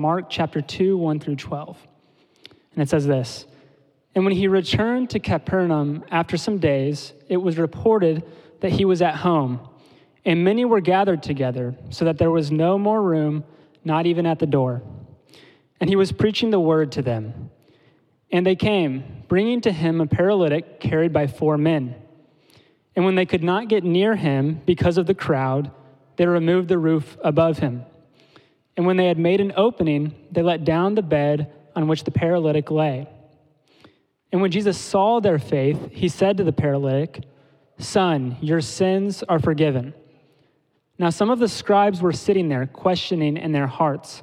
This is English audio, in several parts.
Mark chapter 2, 1 through 12. And it says this And when he returned to Capernaum after some days, it was reported that he was at home, and many were gathered together, so that there was no more room, not even at the door. And he was preaching the word to them. And they came, bringing to him a paralytic carried by four men. And when they could not get near him because of the crowd, they removed the roof above him. And when they had made an opening, they let down the bed on which the paralytic lay. And when Jesus saw their faith, he said to the paralytic, Son, your sins are forgiven. Now, some of the scribes were sitting there, questioning in their hearts,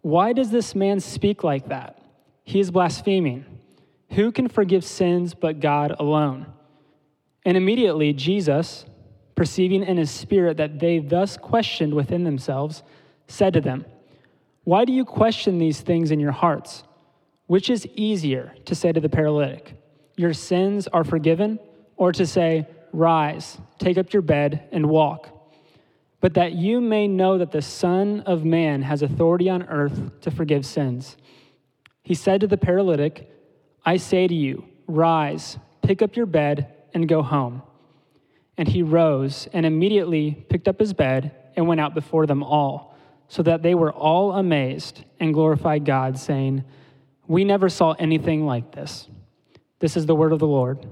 Why does this man speak like that? He is blaspheming. Who can forgive sins but God alone? And immediately Jesus, perceiving in his spirit that they thus questioned within themselves, said to them, Why do you question these things in your hearts? Which is easier to say to the paralytic, Your sins are forgiven, or to say, Rise, take up your bed, and walk? But that you may know that the Son of Man has authority on earth to forgive sins. He said to the paralytic, I say to you, Rise, pick up your bed, and go home. And he rose and immediately picked up his bed and went out before them all so that they were all amazed and glorified God, saying, We never saw anything like this. This is the word of the Lord.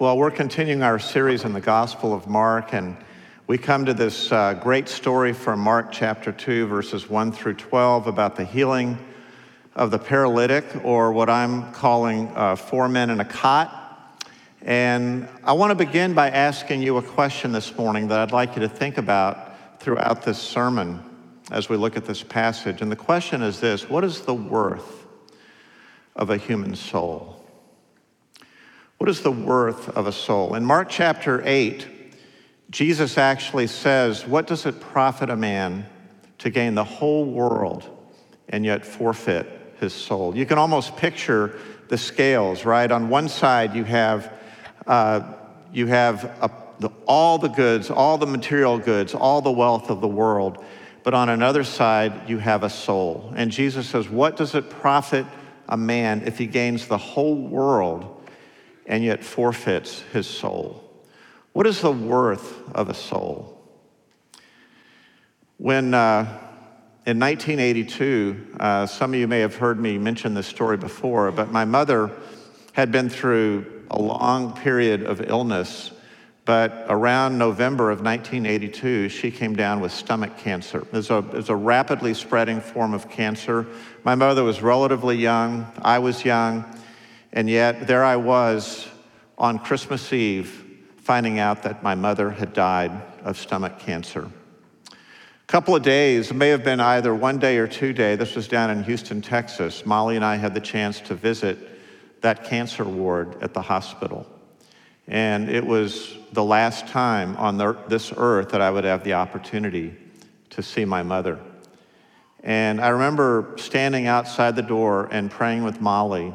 Well, we're continuing our series in the Gospel of Mark, and we come to this uh, great story from Mark chapter 2, verses 1 through 12, about the healing of the paralytic, or what I'm calling uh, four men in a cot. And I want to begin by asking you a question this morning that I'd like you to think about throughout this sermon as we look at this passage. And the question is this What is the worth of a human soul? What is the worth of a soul? In Mark chapter 8, Jesus actually says, What does it profit a man to gain the whole world and yet forfeit his soul? You can almost picture the scales, right? On one side, you have uh, you have a, the, all the goods, all the material goods, all the wealth of the world. But on another side, you have a soul. And Jesus says, What does it profit a man if he gains the whole world and yet forfeits his soul? What is the worth of a soul? When uh, in 1982, uh, some of you may have heard me mention this story before, but my mother had been through a long period of illness, but around November of 1982, she came down with stomach cancer. It's a, a rapidly spreading form of cancer. My mother was relatively young, I was young, and yet there I was on Christmas Eve finding out that my mother had died of stomach cancer. A couple of days, may have been either one day or two day, this was down in Houston, Texas. Molly and I had the chance to visit that cancer ward at the hospital. And it was the last time on the, this earth that I would have the opportunity to see my mother. And I remember standing outside the door and praying with Molly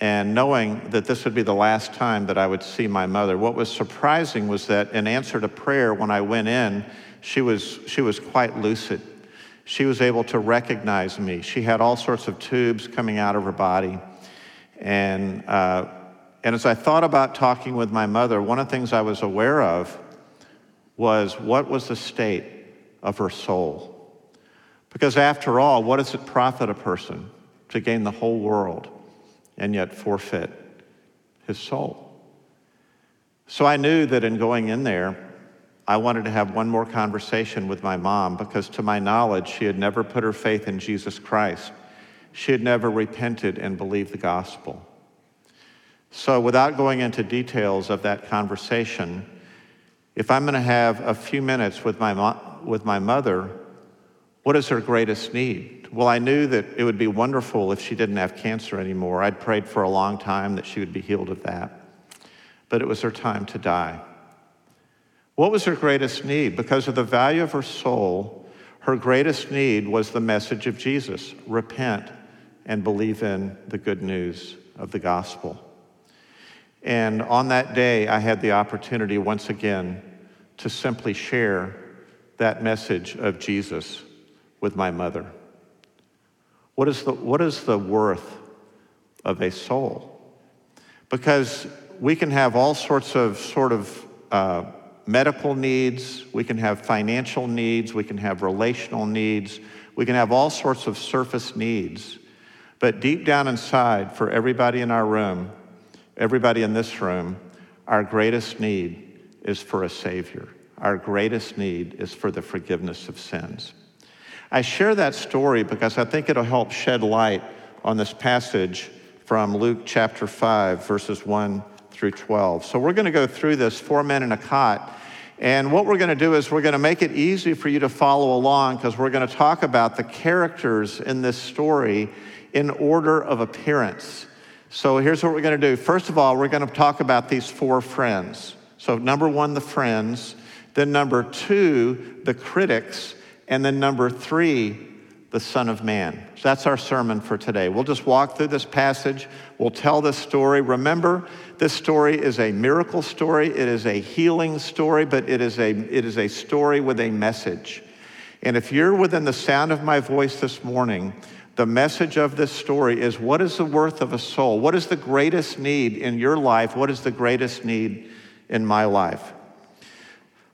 and knowing that this would be the last time that I would see my mother. What was surprising was that in answer to prayer, when I went in, she was, she was quite lucid. She was able to recognize me. She had all sorts of tubes coming out of her body. And, uh, and as I thought about talking with my mother, one of the things I was aware of was what was the state of her soul? Because after all, what does it profit a person to gain the whole world and yet forfeit his soul? So I knew that in going in there, I wanted to have one more conversation with my mom because, to my knowledge, she had never put her faith in Jesus Christ she had never repented and believed the gospel. So, without going into details of that conversation, if I'm going to have a few minutes with my, mo- with my mother, what is her greatest need? Well, I knew that it would be wonderful if she didn't have cancer anymore. I'd prayed for a long time that she would be healed of that. But it was her time to die. What was her greatest need? Because of the value of her soul, her greatest need was the message of Jesus repent and believe in the good news of the gospel. And on that day, I had the opportunity once again to simply share that message of Jesus with my mother? What is the, what is the worth of a soul? Because we can have all sorts of sort of uh, medical needs, we can have financial needs, we can have relational needs, we can have all sorts of surface needs. But deep down inside, for everybody in our room, everybody in this room, our greatest need is for a Savior. Our greatest need is for the forgiveness of sins. I share that story because I think it'll help shed light on this passage from Luke chapter 5, verses 1 through 12. So we're going to go through this, four men in a cot. And what we're going to do is we're going to make it easy for you to follow along because we're going to talk about the characters in this story in order of appearance. So here's what we're going to do. First of all, we're going to talk about these four friends. So, number one, the friends. Then, number two, the critics. And then, number three, the Son of Man. So that's our sermon for today. We'll just walk through this passage. We'll tell this story. Remember, this story is a miracle story, it is a healing story, but it is a, it is a story with a message. And if you're within the sound of my voice this morning, the message of this story is what is the worth of a soul? What is the greatest need in your life? What is the greatest need in my life?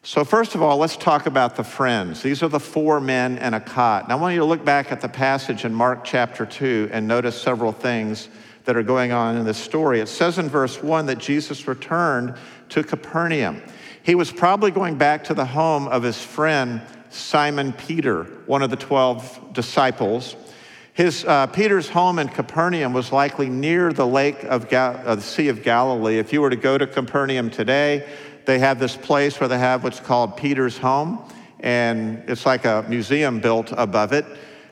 So, first of all, let's talk about the friends. These are the four men and a cot. Now, I want you to look back at the passage in Mark chapter 2 and notice several things that are going on in this story. It says in verse 1 that Jesus returned to Capernaum. He was probably going back to the home of his friend Simon Peter, one of the 12 disciples. His, uh, Peter's home in Capernaum was likely near the lake of Ga- uh, the Sea of Galilee. If you were to go to Capernaum today, they have this place where they have what's called Peter's home, and it's like a museum built above it.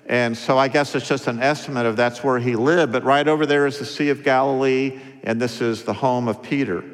And so I guess it's just an estimate of that's where he lived. But right over there is the Sea of Galilee, and this is the home of Peter.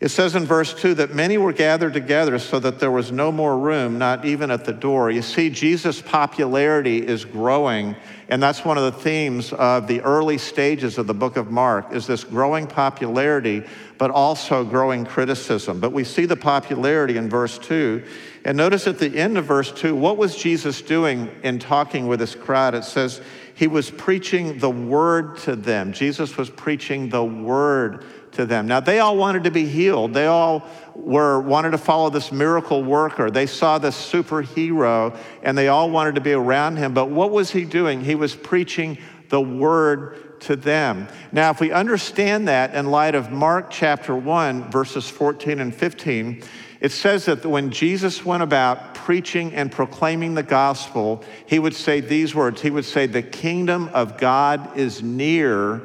It says in verse 2 that many were gathered together so that there was no more room, not even at the door. You see, Jesus' popularity is growing, and that's one of the themes of the early stages of the book of Mark, is this growing popularity, but also growing criticism. But we see the popularity in verse 2. And notice at the end of verse 2, what was Jesus doing in talking with this crowd? It says he was preaching the word to them. Jesus was preaching the word to them. Now, they all wanted to be healed. They all were wanted to follow this miracle worker. They saw this superhero and they all wanted to be around him. But what was he doing? He was preaching the word to them. Now, if we understand that in light of Mark chapter 1, verses 14 and 15, it says that when Jesus went about preaching and proclaiming the gospel, he would say these words He would say, The kingdom of God is near.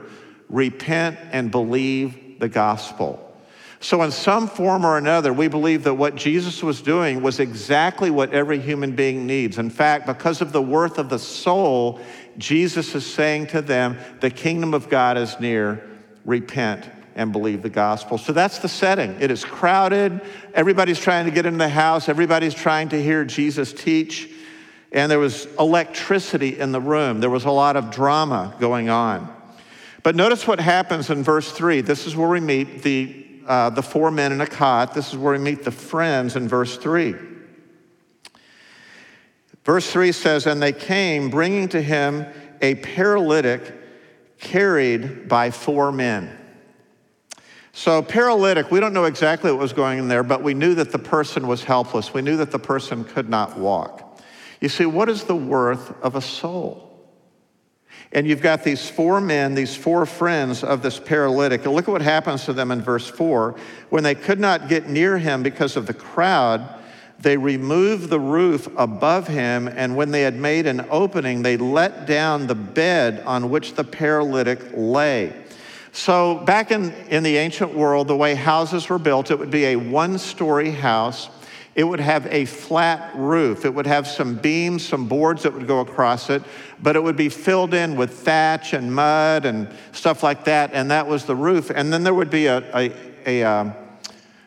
Repent and believe the gospel. So, in some form or another, we believe that what Jesus was doing was exactly what every human being needs. In fact, because of the worth of the soul, Jesus is saying to them, The kingdom of God is near. Repent and believe the gospel. So that's the setting. It is crowded. Everybody's trying to get into the house, everybody's trying to hear Jesus teach. And there was electricity in the room, there was a lot of drama going on. But notice what happens in verse 3. This is where we meet the, uh, the four men in a cot. This is where we meet the friends in verse 3. Verse 3 says, And they came, bringing to him a paralytic carried by four men. So, paralytic, we don't know exactly what was going in there, but we knew that the person was helpless. We knew that the person could not walk. You see, what is the worth of a soul? And you've got these four men, these four friends of this paralytic. And look at what happens to them in verse 4. When they could not get near him because of the crowd, they removed the roof above him, and when they had made an opening, they let down the bed on which the paralytic lay. So, back in, in the ancient world, the way houses were built, it would be a one story house it would have a flat roof. It would have some beams, some boards that would go across it, but it would be filled in with thatch and mud and stuff like that, and that was the roof. And then there would be a, a, a, um,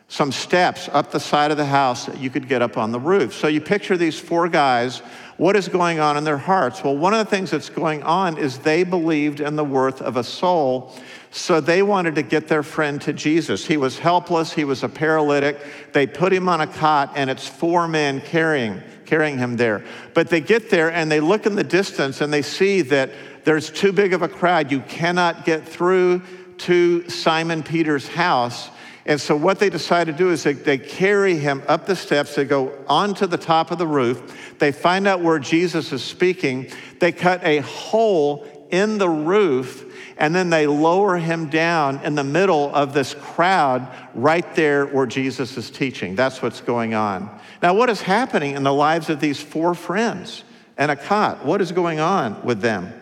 some steps up the side of the house that you could get up on the roof. So you picture these four guys. What is going on in their hearts? Well, one of the things that's going on is they believed in the worth of a soul. So they wanted to get their friend to Jesus. He was helpless, he was a paralytic. They put him on a cot, and it's four men carrying, carrying him there. But they get there and they look in the distance and they see that there's too big of a crowd. You cannot get through to Simon Peter's house. And so what they decide to do is they, they carry him up the steps. They go onto the top of the roof. They find out where Jesus is speaking. They cut a hole in the roof and then they lower him down in the middle of this crowd right there where Jesus is teaching. That's what's going on. Now, what is happening in the lives of these four friends and a cot? What is going on with them?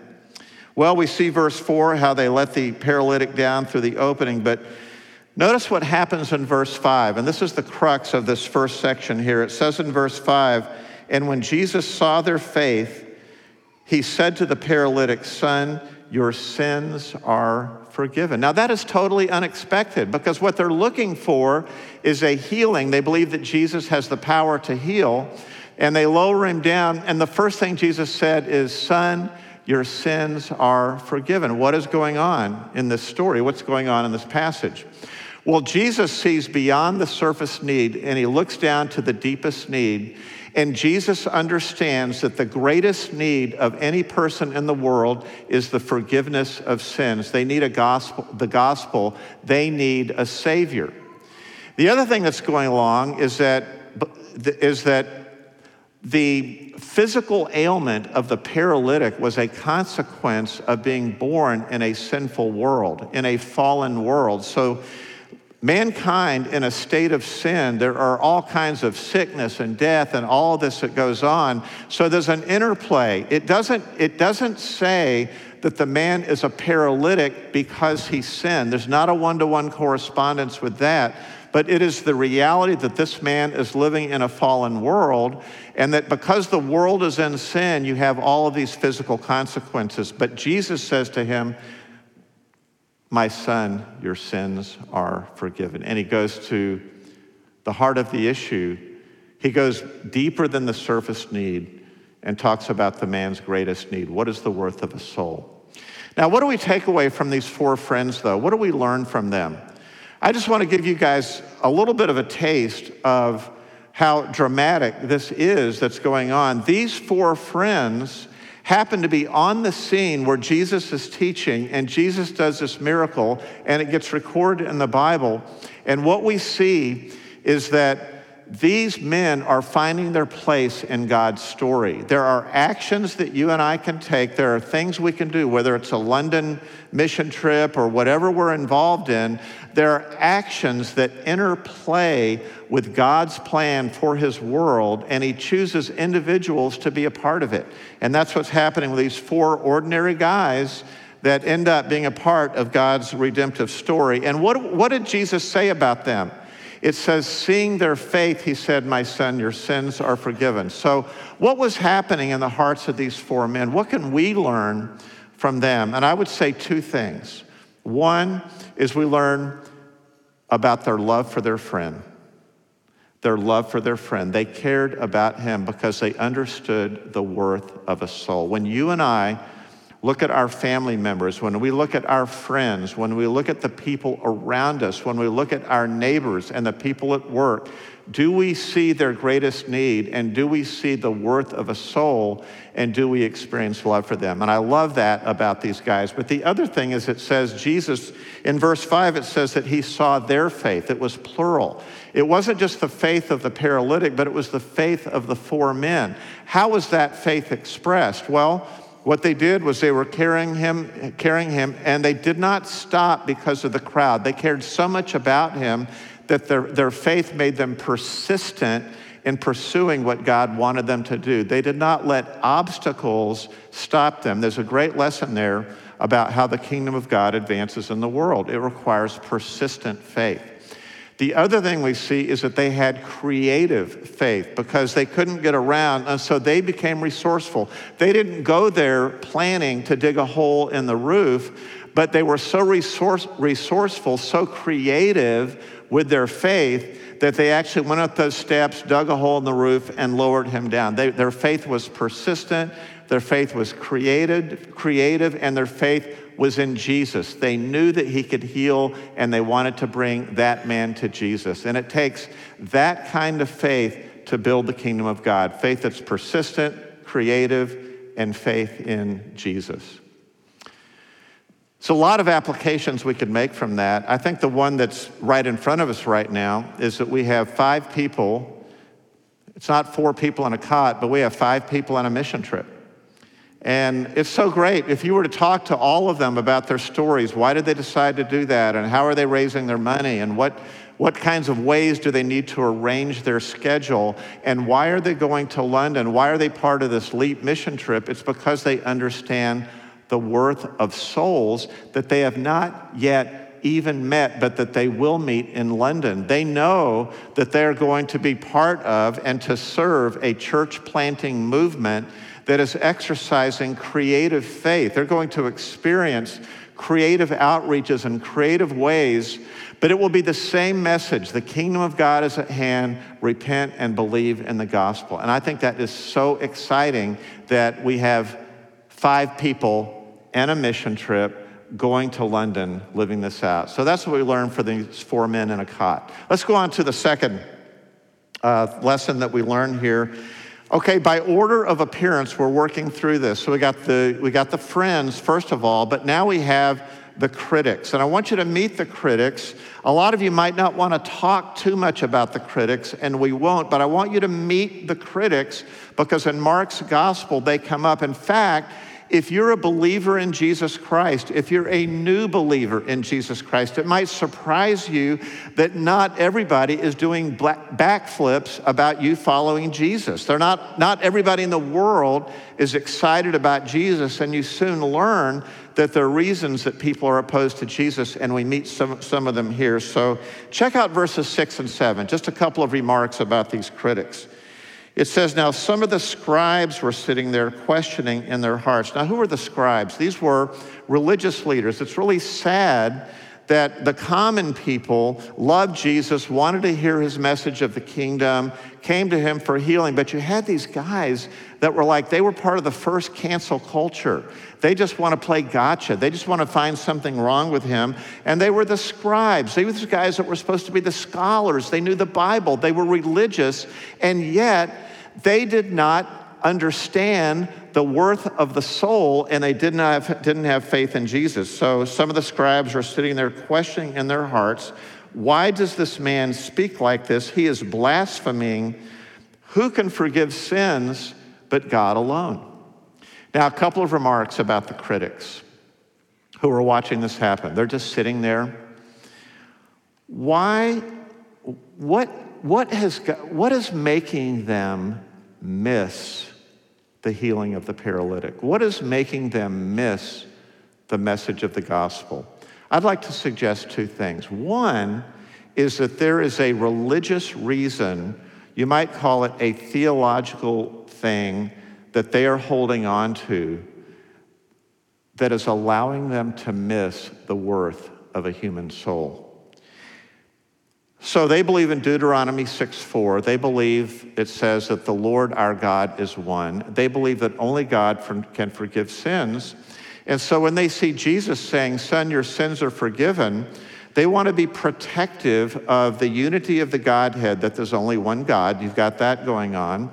Well, we see verse 4 how they let the paralytic down through the opening, but notice what happens in verse 5. And this is the crux of this first section here. It says in verse 5 And when Jesus saw their faith, he said to the paralytic, Son, your sins are forgiven. Now, that is totally unexpected because what they're looking for is a healing. They believe that Jesus has the power to heal, and they lower him down. And the first thing Jesus said is, Son, your sins are forgiven. What is going on in this story? What's going on in this passage? Well, Jesus sees beyond the surface need and he looks down to the deepest need and Jesus understands that the greatest need of any person in the world is the forgiveness of sins. They need a gospel, the gospel, they need a savior. The other thing that's going along is that, is that the physical ailment of the paralytic was a consequence of being born in a sinful world, in a fallen world. So mankind in a state of sin, there are all kinds of sickness and death and all this that goes on. So there's an interplay. It doesn't, it doesn't say that the man is a paralytic because he sinned. There's not a one to one correspondence with that. But it is the reality that this man is living in a fallen world, and that because the world is in sin, you have all of these physical consequences. But Jesus says to him, my son, your sins are forgiven. And he goes to the heart of the issue. He goes deeper than the surface need and talks about the man's greatest need. What is the worth of a soul? Now, what do we take away from these four friends, though? What do we learn from them? I just want to give you guys a little bit of a taste of how dramatic this is that's going on. These four friends happen to be on the scene where Jesus is teaching, and Jesus does this miracle, and it gets recorded in the Bible. And what we see is that these men are finding their place in God's story. There are actions that you and I can take. There are things we can do, whether it's a London mission trip or whatever we're involved in. There are actions that interplay with God's plan for his world, and he chooses individuals to be a part of it. And that's what's happening with these four ordinary guys that end up being a part of God's redemptive story. And what, what did Jesus say about them? It says, seeing their faith, he said, My son, your sins are forgiven. So, what was happening in the hearts of these four men? What can we learn from them? And I would say two things. One is we learn about their love for their friend. Their love for their friend. They cared about him because they understood the worth of a soul. When you and I look at our family members, when we look at our friends, when we look at the people around us, when we look at our neighbors and the people at work, do we see their greatest need and do we see the worth of a soul and do we experience love for them? And I love that about these guys. But the other thing is it says Jesus, in verse 5, it says that he saw their faith. It was plural. It wasn't just the faith of the paralytic, but it was the faith of the four men. How was that faith expressed? Well, what they did was they were carrying him, carrying him, and they did not stop because of the crowd. They cared so much about him that their, their faith made them persistent in pursuing what God wanted them to do. They did not let obstacles stop them. There's a great lesson there about how the kingdom of God advances in the world. It requires persistent faith. The other thing we see is that they had creative faith because they couldn't get around, and so they became resourceful. They didn't go there planning to dig a hole in the roof, but they were so resource, resourceful, so creative with their faith that they actually went up those steps, dug a hole in the roof, and lowered him down. They, their faith was persistent, their faith was created, creative, and their faith was in Jesus. They knew that he could heal, and they wanted to bring that man to Jesus. And it takes that kind of faith to build the kingdom of God faith that's persistent, creative, and faith in Jesus. So, a lot of applications we could make from that. I think the one that's right in front of us right now is that we have five people. It's not four people on a cot, but we have five people on a mission trip. And it's so great. If you were to talk to all of them about their stories, why did they decide to do that? And how are they raising their money? And what, what kinds of ways do they need to arrange their schedule? And why are they going to London? Why are they part of this LEAP mission trip? It's because they understand the worth of souls that they have not yet even met, but that they will meet in London. They know that they're going to be part of and to serve a church planting movement that is exercising creative faith. They're going to experience creative outreaches and creative ways, but it will be the same message the kingdom of God is at hand, repent and believe in the gospel. And I think that is so exciting that we have five people and a mission trip going to London living this out. So that's what we learned for these four men in a cot. Let's go on to the second uh, lesson that we learned here Okay, by order of appearance, we're working through this. So we got the we got the friends first of all, but now we have the critics. And I want you to meet the critics. A lot of you might not want to talk too much about the critics, and we won't, but I want you to meet the critics because in Mark's gospel they come up. In fact, if you're a believer in Jesus Christ, if you're a new believer in Jesus Christ, it might surprise you that not everybody is doing backflips about you following Jesus. They're not, not everybody in the world is excited about Jesus, and you soon learn that there are reasons that people are opposed to Jesus, and we meet some, some of them here. So check out verses six and seven, just a couple of remarks about these critics. It says, Now some of the scribes were sitting there questioning in their hearts. Now, who were the scribes? These were religious leaders. It's really sad that the common people loved Jesus, wanted to hear his message of the kingdom, came to him for healing. But you had these guys that were like, they were part of the first cancel culture. They just want to play gotcha. They just want to find something wrong with him. And they were the scribes. They were the guys that were supposed to be the scholars. They knew the Bible. They were religious. And yet, they did not understand the worth of the soul and they did not have, didn't have faith in Jesus. So some of the scribes were sitting there questioning in their hearts, why does this man speak like this? He is blaspheming. Who can forgive sins but God alone? Now, a couple of remarks about the critics who are watching this happen. They're just sitting there. Why, what, what, has, what is making them miss the healing of the paralytic? What is making them miss the message of the gospel? I'd like to suggest two things. One is that there is a religious reason, you might call it a theological thing, that they are holding on to that is allowing them to miss the worth of a human soul. So they believe in Deuteronomy 6 4. They believe it says that the Lord our God is one. They believe that only God can forgive sins. And so when they see Jesus saying, Son, your sins are forgiven, they want to be protective of the unity of the Godhead, that there's only one God. You've got that going on.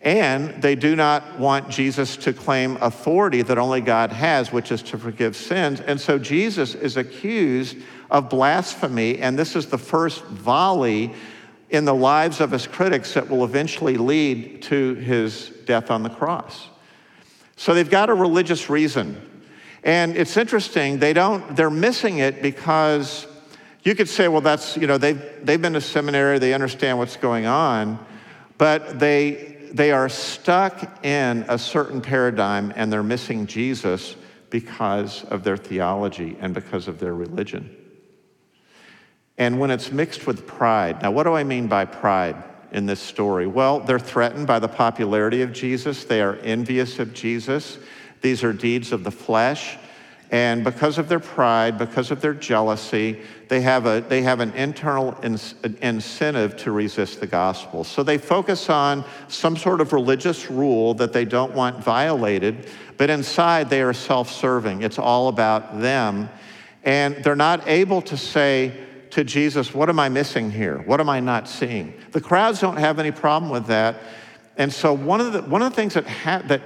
And they do not want Jesus to claim authority that only God has, which is to forgive sins. And so Jesus is accused of blasphemy, and this is the first volley in the lives of his critics that will eventually lead to his death on the cross. So they've got a religious reason. And it's interesting, they don't, they're missing it because you could say, well, that's, you know, they've, they've been to seminary, they understand what's going on, but they they are stuck in a certain paradigm and they're missing Jesus because of their theology and because of their religion. And when it's mixed with pride, now what do I mean by pride in this story? Well, they're threatened by the popularity of Jesus, they are envious of Jesus. These are deeds of the flesh. And because of their pride, because of their jealousy, they have, a, they have an internal in, incentive to resist the gospel. So they focus on some sort of religious rule that they don't want violated, but inside they are self serving. It's all about them. And they're not able to say to Jesus, What am I missing here? What am I not seeing? The crowds don't have any problem with that. And so one of the, one of the things that, ha- that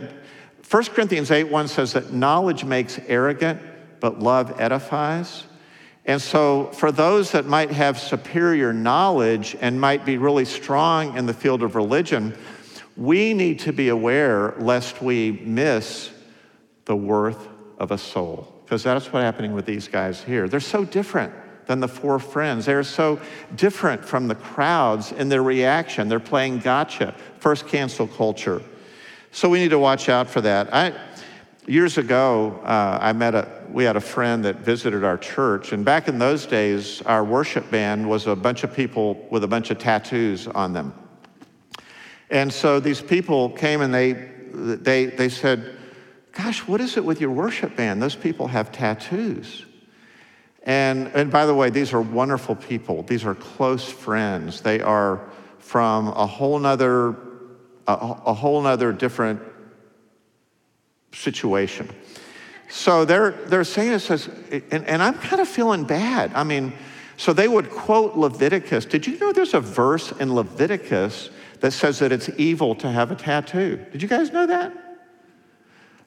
1 Corinthians 8 1 says that knowledge makes arrogant, but love edifies. And so, for those that might have superior knowledge and might be really strong in the field of religion, we need to be aware lest we miss the worth of a soul. Because that's what's happening with these guys here. They're so different than the four friends. They're so different from the crowds in their reaction. They're playing gotcha, first cancel culture. So we need to watch out for that. I, years ago, uh, I met a, we had a friend that visited our church, and back in those days, our worship band was a bunch of people with a bunch of tattoos on them. And so these people came and they, they, they said, Gosh, what is it with your worship band? Those people have tattoos. And, and by the way, these are wonderful people. These are close friends. They are from a whole nother, a, a whole nother different situation. So they're, they're saying it says, and, and I'm kind of feeling bad. I mean, so they would quote Leviticus. Did you know there's a verse in Leviticus that says that it's evil to have a tattoo? Did you guys know that?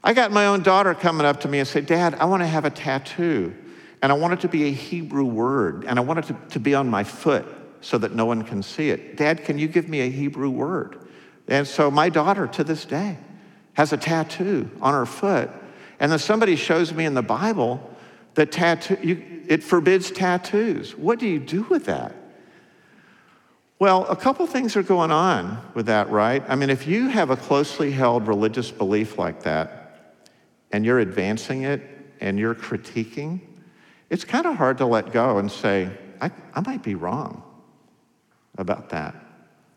I got my own daughter coming up to me and say, Dad, I want to have a tattoo. And I want it to be a Hebrew word. And I want it to, to be on my foot so that no one can see it. Dad, can you give me a Hebrew word? And so my daughter to this day has a tattoo on her foot and then somebody shows me in the Bible that tattoo, you, it forbids tattoos. What do you do with that? Well, a couple things are going on with that, right? I mean, if you have a closely held religious belief like that, and you're advancing it and you're critiquing, it's kind of hard to let go and say, I, I might be wrong about that.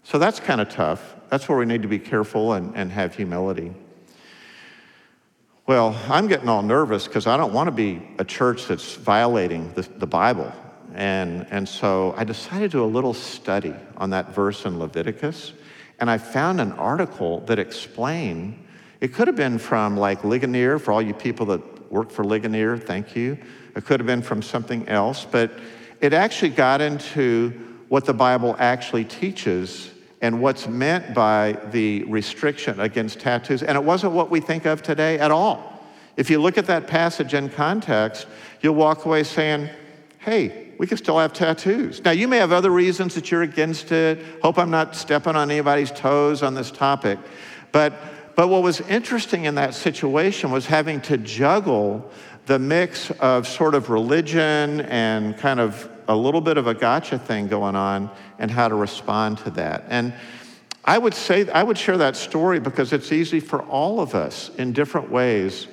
So that's kind of tough. That's where we need to be careful and, and have humility. Well, I'm getting all nervous because I don't want to be a church that's violating the, the Bible. And, and so I decided to do a little study on that verse in Leviticus. And I found an article that explained it could have been from like Ligonier, for all you people that work for Ligonier, thank you. It could have been from something else, but it actually got into what the Bible actually teaches and what's meant by the restriction against tattoos. And it wasn't what we think of today at all. If you look at that passage in context, you'll walk away saying, hey, we can still have tattoos. Now, you may have other reasons that you're against it. Hope I'm not stepping on anybody's toes on this topic. But, but what was interesting in that situation was having to juggle the mix of sort of religion and kind of a little bit of a gotcha thing going on and how to respond to that. And I would say, I would share that story because it's easy for all of us in different ways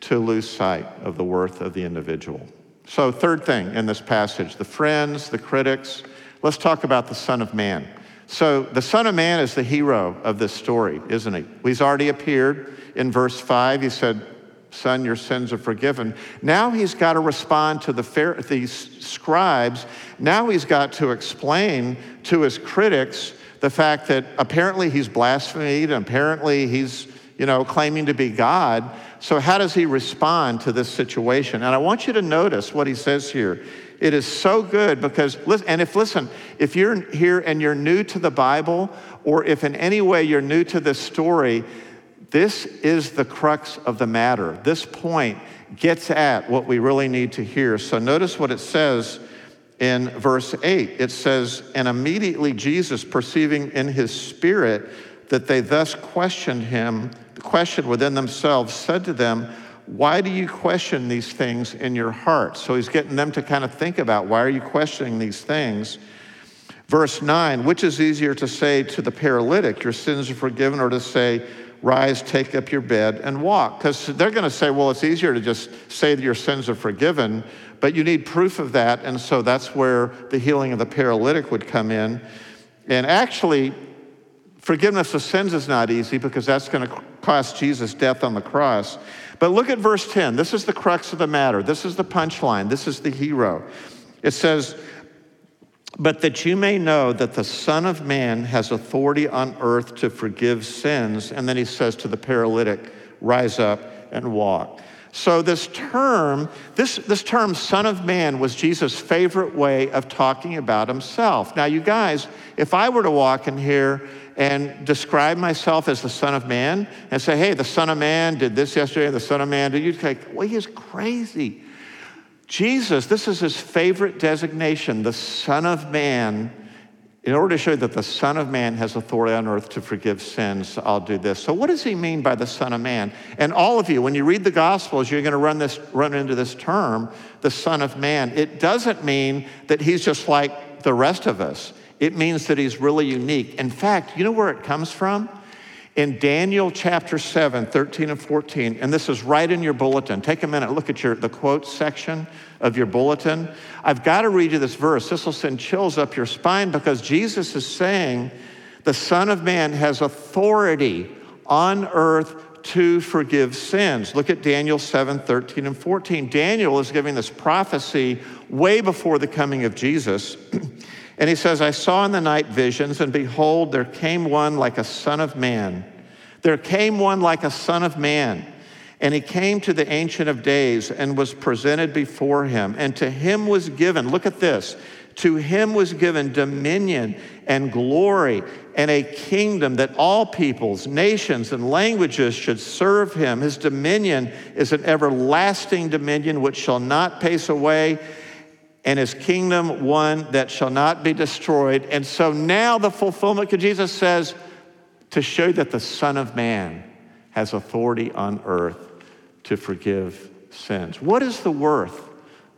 to lose sight of the worth of the individual. So, third thing in this passage the friends, the critics. Let's talk about the Son of Man. So, the Son of Man is the hero of this story, isn't he? He's already appeared in verse 5. He said, Son, your sins are forgiven. Now he's got to respond to the these scribes. Now he's got to explain to his critics the fact that apparently he's blasphemed and apparently he's, you know, claiming to be God. So how does he respond to this situation? And I want you to notice what he says here. It is so good because, and if, listen, if you're here and you're new to the Bible, or if in any way you're new to this story, this is the crux of the matter. This point gets at what we really need to hear. So notice what it says in verse 8. It says, And immediately Jesus, perceiving in his spirit that they thus questioned him, questioned within themselves, said to them, Why do you question these things in your heart? So he's getting them to kind of think about why are you questioning these things? Verse 9, which is easier to say to the paralytic, Your sins are forgiven, or to say, rise, take up your bed, and walk. Because they're going to say, well, it's easier to just say that your sins are forgiven, but you need proof of that. And so that's where the healing of the paralytic would come in. And actually, forgiveness of sins is not easy because that's going to cost Jesus death on the cross. But look at verse 10. This is the crux of the matter. This is the punchline. This is the hero. It says, But that you may know that the Son of Man has authority on earth to forgive sins. And then he says to the paralytic, Rise up and walk. So this term, this, this term son of man was Jesus' favorite way of talking about himself. Now, you guys, if I were to walk in here and describe myself as the son of man and say, hey, the son of man did this yesterday, the son of man did, you'd like, well, he's crazy. Jesus, this is his favorite designation, the son of man in order to show that the Son of Man has authority on earth to forgive sins, I'll do this. So, what does he mean by the Son of Man? And all of you, when you read the Gospels, you're going to run, this, run into this term, the Son of Man. It doesn't mean that he's just like the rest of us, it means that he's really unique. In fact, you know where it comes from? In Daniel chapter 7, 13 and 14, and this is right in your bulletin. Take a minute, look at your the quote section of your bulletin. I've got to read you this verse. This will send chills up your spine because Jesus is saying the Son of Man has authority on earth to forgive sins. Look at Daniel 7, 13 and 14. Daniel is giving this prophecy way before the coming of Jesus. And he says, I saw in the night visions, and behold, there came one like a son of man. There came one like a son of man. And he came to the Ancient of Days and was presented before him. And to him was given, look at this, to him was given dominion and glory and a kingdom that all peoples, nations, and languages should serve him. His dominion is an everlasting dominion which shall not pass away and his kingdom one that shall not be destroyed. And so now the fulfillment, because Jesus says, to show that the Son of Man has authority on earth to forgive sins. What is the worth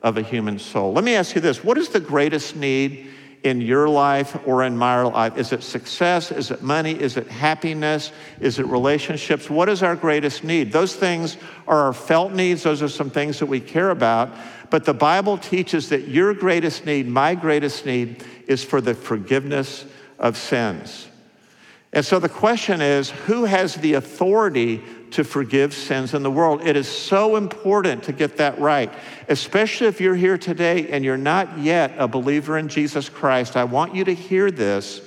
of a human soul? Let me ask you this what is the greatest need in your life or in my life? Is it success? Is it money? Is it happiness? Is it relationships? What is our greatest need? Those things are our felt needs, those are some things that we care about. But the Bible teaches that your greatest need, my greatest need, is for the forgiveness of sins. And so the question is who has the authority to forgive sins in the world? It is so important to get that right, especially if you're here today and you're not yet a believer in Jesus Christ. I want you to hear this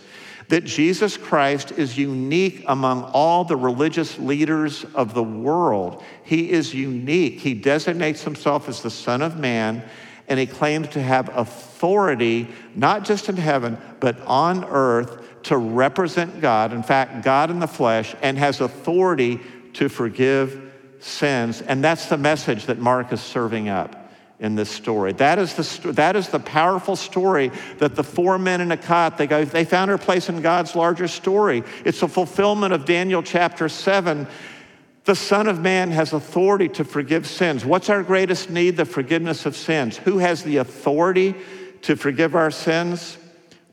that Jesus Christ is unique among all the religious leaders of the world. He is unique. He designates himself as the Son of Man, and he claims to have authority, not just in heaven, but on earth to represent God. In fact, God in the flesh, and has authority to forgive sins. And that's the message that Mark is serving up in this story. That is the, that is the powerful story that the four men in a cot, they, go, they found their place in God's larger story. It's a fulfillment of Daniel chapter 7. The Son of Man has authority to forgive sins. What's our greatest need? The forgiveness of sins. Who has the authority to forgive our sins?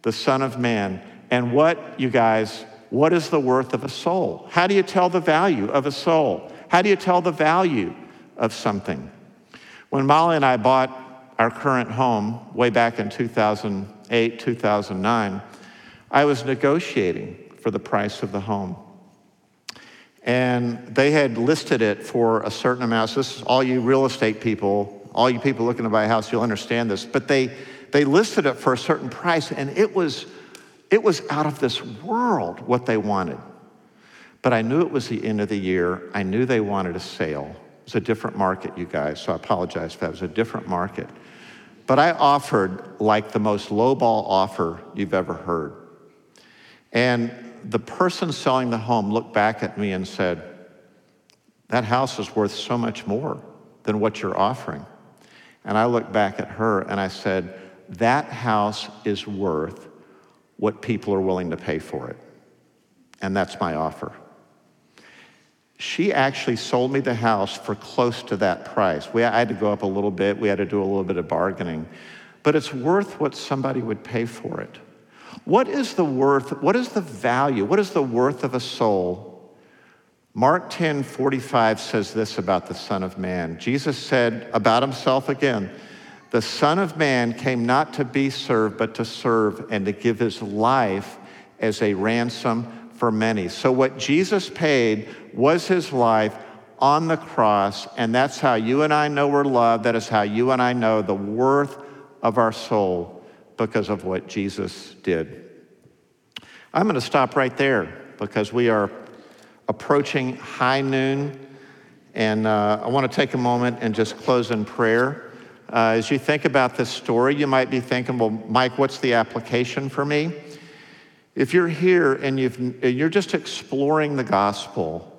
The Son of Man. And what, you guys, what is the worth of a soul? How do you tell the value of a soul? How do you tell the value of something? When Molly and I bought our current home way back in 2008, 2009, I was negotiating for the price of the home. And they had listed it for a certain amount. So this is all you real estate people, all you people looking to buy a house, you'll understand this. But they, they listed it for a certain price, and it was, it was out of this world what they wanted. But I knew it was the end of the year. I knew they wanted a sale. It's a different market, you guys, so I apologize if that was a different market. But I offered like the most lowball offer you've ever heard. And the person selling the home looked back at me and said, That house is worth so much more than what you're offering. And I looked back at her and I said, That house is worth what people are willing to pay for it. And that's my offer she actually sold me the house for close to that price. We, I had to go up a little bit, we had to do a little bit of bargaining, but it's worth what somebody would pay for it. What is the worth, what is the value, what is the worth of a soul? Mark 10 45 says this about the Son of Man. Jesus said about himself again, the Son of Man came not to be served, but to serve and to give his life as a ransom for many. So, what Jesus paid was his life on the cross, and that's how you and I know we're loved. That is how you and I know the worth of our soul because of what Jesus did. I'm going to stop right there because we are approaching high noon, and uh, I want to take a moment and just close in prayer. Uh, as you think about this story, you might be thinking, well, Mike, what's the application for me? If you're here and you're just exploring the gospel,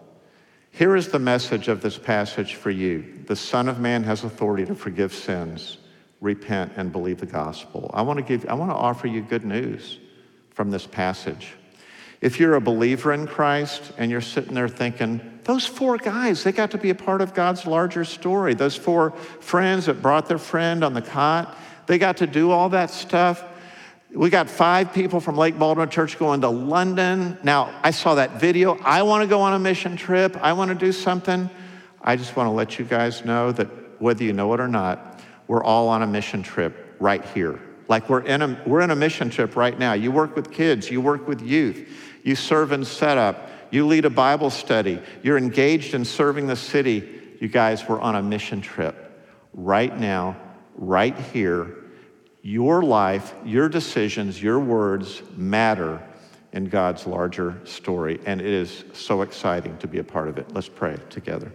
here is the message of this passage for you The Son of Man has authority to forgive sins. Repent and believe the gospel. I want to give, I want to offer you good news from this passage. If you're a believer in Christ and you're sitting there thinking, those four guys, they got to be a part of God's larger story. Those four friends that brought their friend on the cot, they got to do all that stuff. We got five people from Lake Baldwin Church going to London. Now, I saw that video. I want to go on a mission trip. I want to do something. I just want to let you guys know that whether you know it or not, we're all on a mission trip right here. Like we're in a, we're in a mission trip right now. You work with kids, you work with youth. You serve in setup. You lead a Bible study. You're engaged in serving the city. You guys were on a mission trip. Right now, right here, your life, your decisions, your words matter in God's larger story. And it is so exciting to be a part of it. Let's pray together.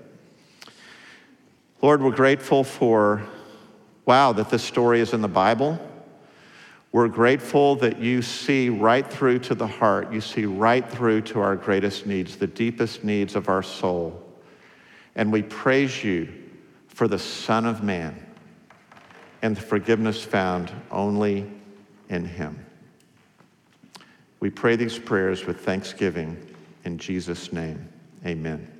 Lord, we're grateful for, wow, that this story is in the Bible. We're grateful that you see right through to the heart. You see right through to our greatest needs, the deepest needs of our soul. And we praise you for the Son of Man and the forgiveness found only in him. We pray these prayers with thanksgiving in Jesus' name. Amen.